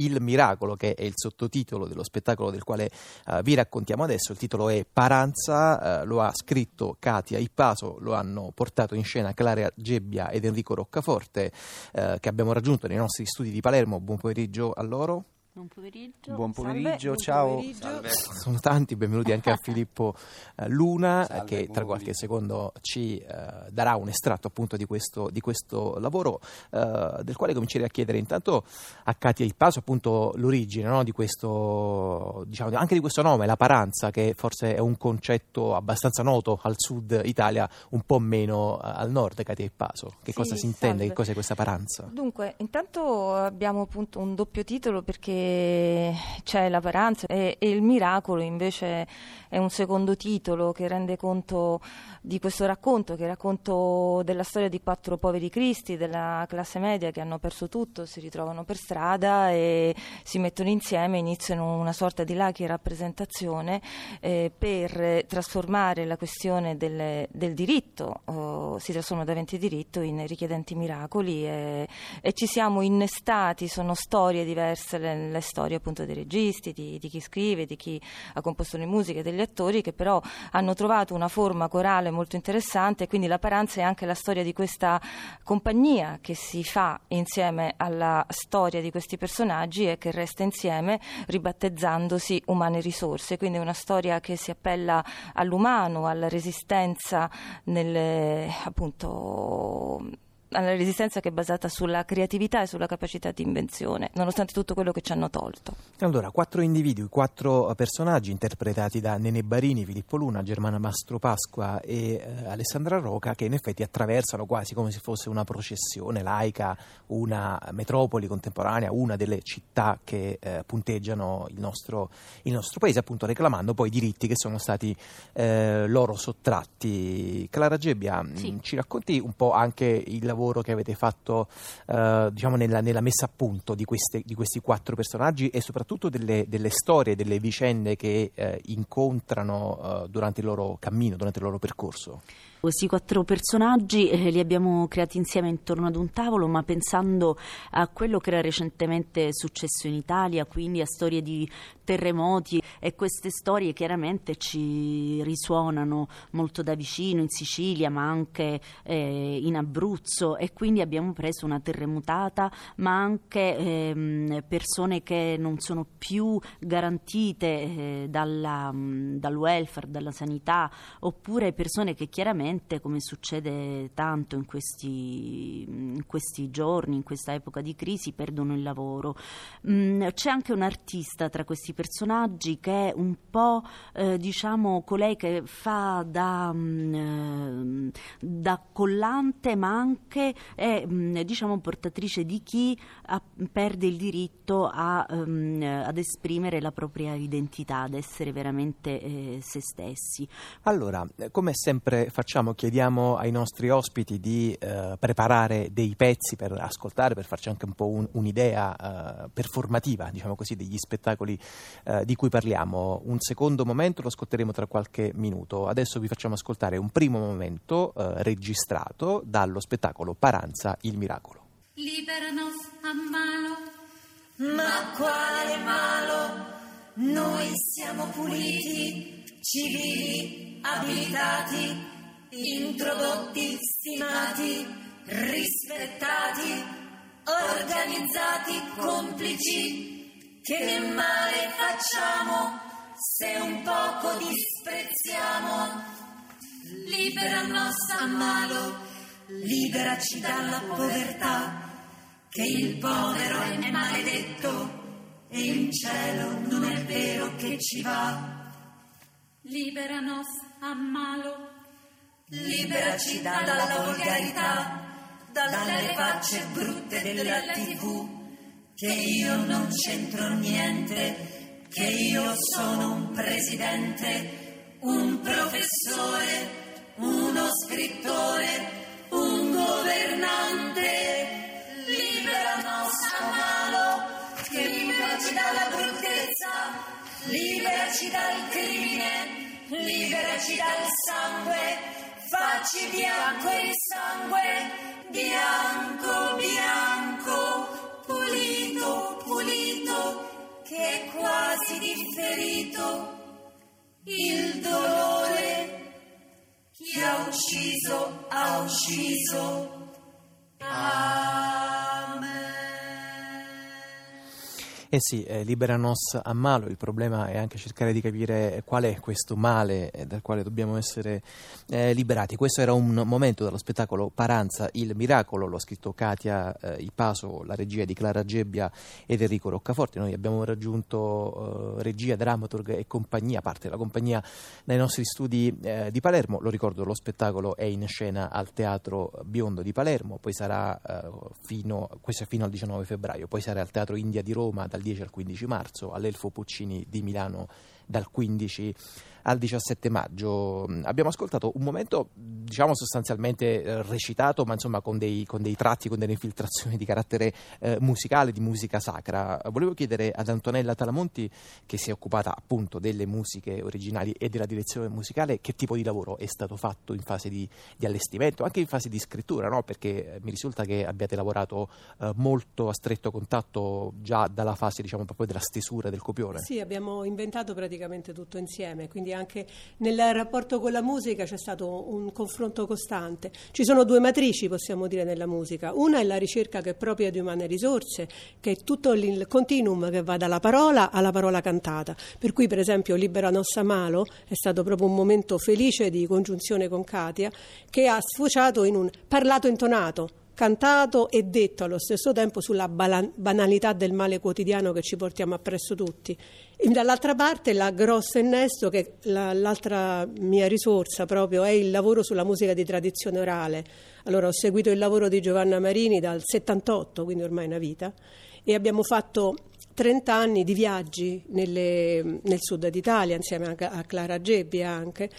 Il miracolo, che è il sottotitolo dello spettacolo del quale uh, vi raccontiamo adesso, il titolo è Paranza, uh, lo ha scritto Katia Ippaso, lo hanno portato in scena Clara Gebbia ed Enrico Roccaforte, uh, che abbiamo raggiunto nei nostri studi di Palermo. Buon pomeriggio a loro. Buon pomeriggio. Buon pomeriggio, Salve. ciao. Buon pomeriggio. Sono tanti, benvenuti anche a Filippo eh, Luna Salve, che tra qualche secondo ci eh, darà un estratto appunto di questo, di questo lavoro eh, del quale comincerei a chiedere intanto a Katia Ippaso appunto l'origine no, di questo, diciamo, anche di questo nome, la paranza che forse è un concetto abbastanza noto al sud Italia, un po' meno al nord Katia Ippaso. Che Sì, cosa si intende? salve. Che cos'è questa paranza? Dunque, intanto abbiamo appunto un doppio titolo perché c'è la paranza e, e il miracolo invece è un secondo titolo che rende conto di questo racconto, che è il racconto della storia di quattro poveri cristi della classe media che hanno perso tutto, si ritrovano per strada e si mettono insieme, iniziano una sorta di lachi rappresentazione eh, per trasformare la questione del, del diritto, oh, si trasforma da aventi diritto in richiedenti miracoli e, e ci siamo innestati, sono storie diverse, le, le storie appunto dei registi, di, di chi scrive, di chi ha composto le musiche, degli attori che però hanno trovato una forma corale molto interessante e quindi la Paranza è anche la storia di questa compagnia che si fa insieme alla storia di questi personaggi e che resta insieme ribattezzandosi Umane Risorse, quindi è una storia che si appella all'umano, alla resistenza nelle appunto alla resistenza che è basata sulla creatività e sulla capacità di invenzione, nonostante tutto quello che ci hanno tolto. Allora, quattro individui, quattro personaggi interpretati da Nene Barini, Filippo Luna, Germana Mastro Pasqua e eh, Alessandra Roca che in effetti attraversano quasi come se fosse una processione laica, una metropoli contemporanea, una delle città che eh, punteggiano il nostro, il nostro, paese, appunto reclamando poi i diritti che sono stati eh, loro sottratti. Clara Gebbia, Sì. mh, ci racconti un po' anche il lavoro che avete fatto eh, diciamo nella, nella messa a punto di, queste- di questi quattro personaggi e soprattutto delle, delle storie, delle vicende che eh, incontrano eh, durante il loro cammino, durante il loro percorso. Questi quattro personaggi eh, li abbiamo creati insieme intorno ad un tavolo, ma pensando a quello che era recentemente successo in Italia, quindi a storie di terremoti e queste storie chiaramente ci risuonano molto da vicino in Sicilia, ma anche eh, in Abruzzo e quindi abbiamo preso una terremotata, ma anche ehm, persone che non sono più garantite eh, dalla, mh, dal welfare, dalla sanità, oppure persone che chiaramente, come succede tanto in questi, in questi giorni, in questa epoca di crisi, perdono il lavoro. Mm, C'è anche un artista tra questi personaggi che è un po', eh, diciamo, colei che fa da, mm, eh, da collante, ma anche è, mm, diciamo, portatrice di chi ha- perde il diritto a, ehm, ad esprimere la propria identità, ad essere veramente eh, se stessi. Allora, eh, come sempre facciamo, chiediamo ai nostri ospiti di eh, preparare dei pezzi per ascoltare, per farci anche un po' un- un'idea eh, performativa, diciamo così, degli spettacoli eh, di cui parliamo. Un secondo momento lo ascolteremo tra qualche minuto. Adesso vi facciamo ascoltare un primo momento eh, registrato dallo spettacolo Paranza il miracolo. Liberanos a malo, Ma quale malo? Noi siamo puliti, civili, abilitati, introdotti, stimati, rispettati, organizzati, complici. Che male facciamo se un poco disprezziamo? liberanos a malo, Liberaci dalla povertà, che il povero è maledetto e in cielo non è vero che ci va. liberanos a malo, Liberaci dalla volgarità, dalle facce brutte della tv, che io non c'entro niente, che io sono un presidente, un professore, uno scrittore, un governante. Liberanos a malo, che liberaci dalla bruttezza, liberaci dal crimine, liberaci dal sangue, facci bianco il sangue, bianco, bianco, pulito, pulito, che è quasi differito il ucciso ha ucciso. Eh sì, eh, libera nos a malo, il problema è anche cercare di capire qual è questo male eh, dal quale dobbiamo essere eh, liberati. Questo era un momento dello spettacolo Paranza, il miracolo, lo ha scritto Katia eh, Ipaso, la regia di Clara Gebbia ed Enrico Roccaforte. Noi abbiamo raggiunto eh, regia, dramaturg e compagnia, parte della compagnia nei nostri studi eh, di Palermo. Lo ricordo, lo spettacolo è in scena al Teatro Biondo di Palermo, poi sarà fino, questo è fino al 19 febbraio, poi sarà al Teatro India di Roma dal 10 al 15 marzo, all'Elfo Puccini di Milano dal 15 al 17 maggio. Abbiamo ascoltato un momento, diciamo sostanzialmente eh, recitato, ma insomma con dei, con dei, tratti, con delle infiltrazioni di carattere eh, musicale, di musica sacra. Volevo chiedere ad Antonella Talamonti, che si è occupata appunto delle musiche originali e della direzione musicale, che tipo di lavoro è stato fatto in fase di, di allestimento, anche in fase di scrittura, no? perché mi risulta che abbiate lavorato eh, molto a stretto contatto già dalla fase diciamo proprio della stesura del copione. Sì, abbiamo inventato praticamente praticamente tutto insieme, quindi anche nel rapporto con la musica c'è stato un confronto costante. Ci sono due matrici, possiamo dire, nella musica. Una è la ricerca che è propria di umane risorse, che è tutto il continuum che va dalla parola alla parola cantata. Per cui, per esempio, Libera Nossa Malo è stato proprio un momento felice di congiunzione con Katia, che ha sfociato in un parlato intonato cantato e detto allo stesso tempo sulla banalità del male quotidiano che ci portiamo appresso tutti. E dall'altra parte la grossa innesto, che la, l'altra mia risorsa proprio è il lavoro sulla musica di tradizione orale. Allora ho seguito il lavoro di Giovanna Marini dal 78, quindi ormai una vita, e abbiamo fatto 30 anni di viaggi nelle, nel sud d'Italia, insieme a Clara Gebbi anche,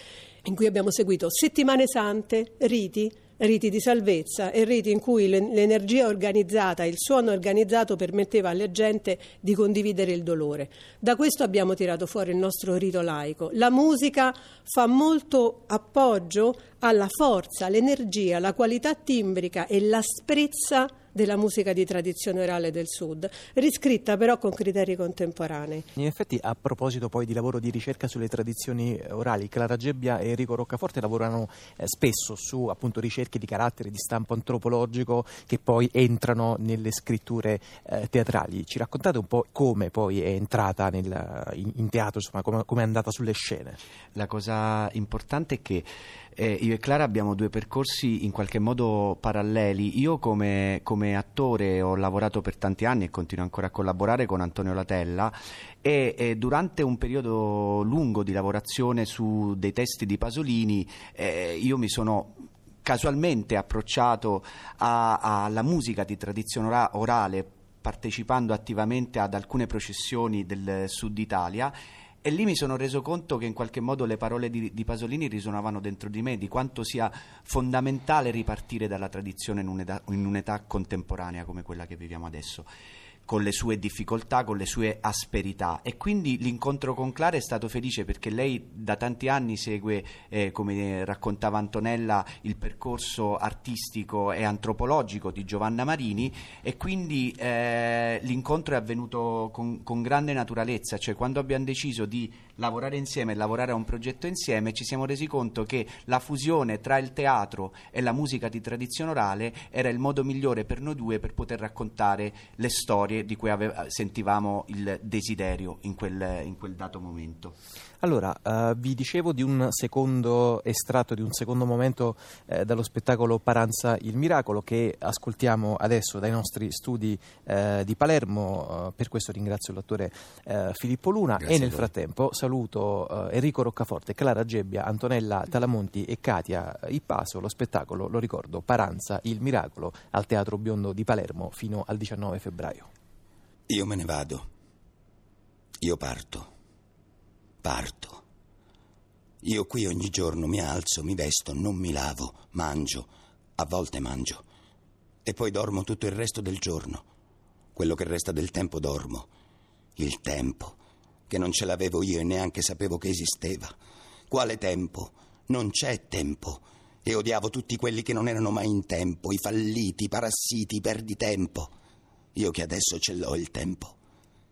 in cui abbiamo seguito settimane sante, riti, riti di salvezza e riti in cui l'energia organizzata, il suono organizzato permetteva alla gente di condividere il dolore. Da questo abbiamo tirato fuori il nostro rito laico. La musica fa molto appoggio alla forza, l'energia, la qualità timbrica e l'asprezza della musica di tradizione orale del Sud, riscritta però con criteri contemporanei. In effetti, a proposito poi di lavoro di ricerca sulle tradizioni orali, Clara Gebbia e Enrico Roccaforte lavorano eh, spesso su appunto, ricerche di carattere di stampo antropologico che poi entrano nelle scritture eh, teatrali. Ci raccontate un po' come poi è entrata nel, in, in, teatro, insomma, come, come è andata sulle scene? La cosa importante è che eh, io e Clara abbiamo due percorsi in qualche modo paralleli. Io come, come, attore ho lavorato per tanti anni e continuo ancora a collaborare con Antonio Latella e, e durante un periodo lungo di lavorazione su dei testi di Pasolini eh, io mi sono casualmente approcciato alla musica di tradizione orale partecipando attivamente ad alcune processioni del sud Italia e lì mi sono reso conto che in qualche modo le parole di, di, Pasolini risuonavano dentro di me, di quanto sia fondamentale ripartire dalla tradizione in un'età, in un'età contemporanea come quella che viviamo adesso con le sue difficoltà, con le sue asperità. E quindi l'incontro con Clara è stato felice perché lei da tanti anni segue, eh, come raccontava Antonella, il percorso artistico e antropologico di Giovanna Marini e quindi eh, l'incontro è avvenuto con, con, grande naturalezza, cioè quando abbiamo deciso di lavorare insieme e lavorare a un progetto insieme ci siamo resi conto che la fusione tra il teatro e la musica di tradizione orale era il modo migliore per noi due per poter raccontare le storie di cui aveva, sentivamo il desiderio in quel, in quel dato momento. Allora, uh, vi dicevo di un secondo estratto, di un secondo momento eh, dallo spettacolo Paranza il Miracolo che ascoltiamo adesso dai nostri studi eh, di Palermo, uh, per questo ringrazio l'attore uh, Filippo Luna Grazie e nel frattempo saluto Enrico Roccaforte, Clara Gebbia, Antonella Talamonti e Katia Ippaso, lo spettacolo, lo ricordo, Paranza il Miracolo al Teatro Biondo di Palermo fino al 19 febbraio. Io me ne vado. Io parto. Parto. Io qui ogni giorno mi alzo, mi vesto, non mi lavo, mangio, a volte mangio. E poi dormo tutto il resto del giorno. Quello che resta del tempo dormo. Il tempo, che non ce l'avevo io e neanche sapevo che esisteva. Quale tempo? Non c'è tempo. E odiavo tutti quelli che non erano mai in tempo, i falliti, i parassiti, i perditempo. Io che adesso ce l'ho il tempo.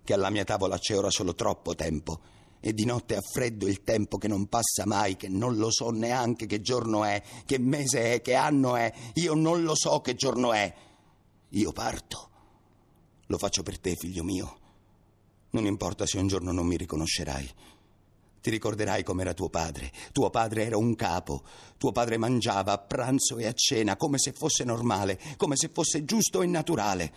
che alla mia tavola c'è ora solo troppo tempo e di notte a freddo il tempo che non passa mai, che non lo so neanche che giorno è, che mese è, che anno è, io non lo so che giorno è. Io parto. Lo faccio per te, figlio mio. Non importa se un giorno non mi riconoscerai. Ti ricorderai com'era tuo padre. Tuo padre era un capo. Tuo padre mangiava a pranzo e a cena come se fosse normale, come se fosse giusto e naturale.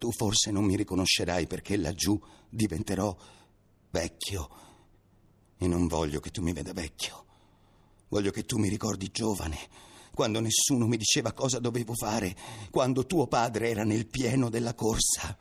Tu forse non mi riconoscerai perché laggiù diventerò vecchio. E non voglio che tu mi veda vecchio. Voglio che tu mi ricordi giovane, quando nessuno mi diceva cosa dovevo fare, quando tuo padre era nel pieno della corsa.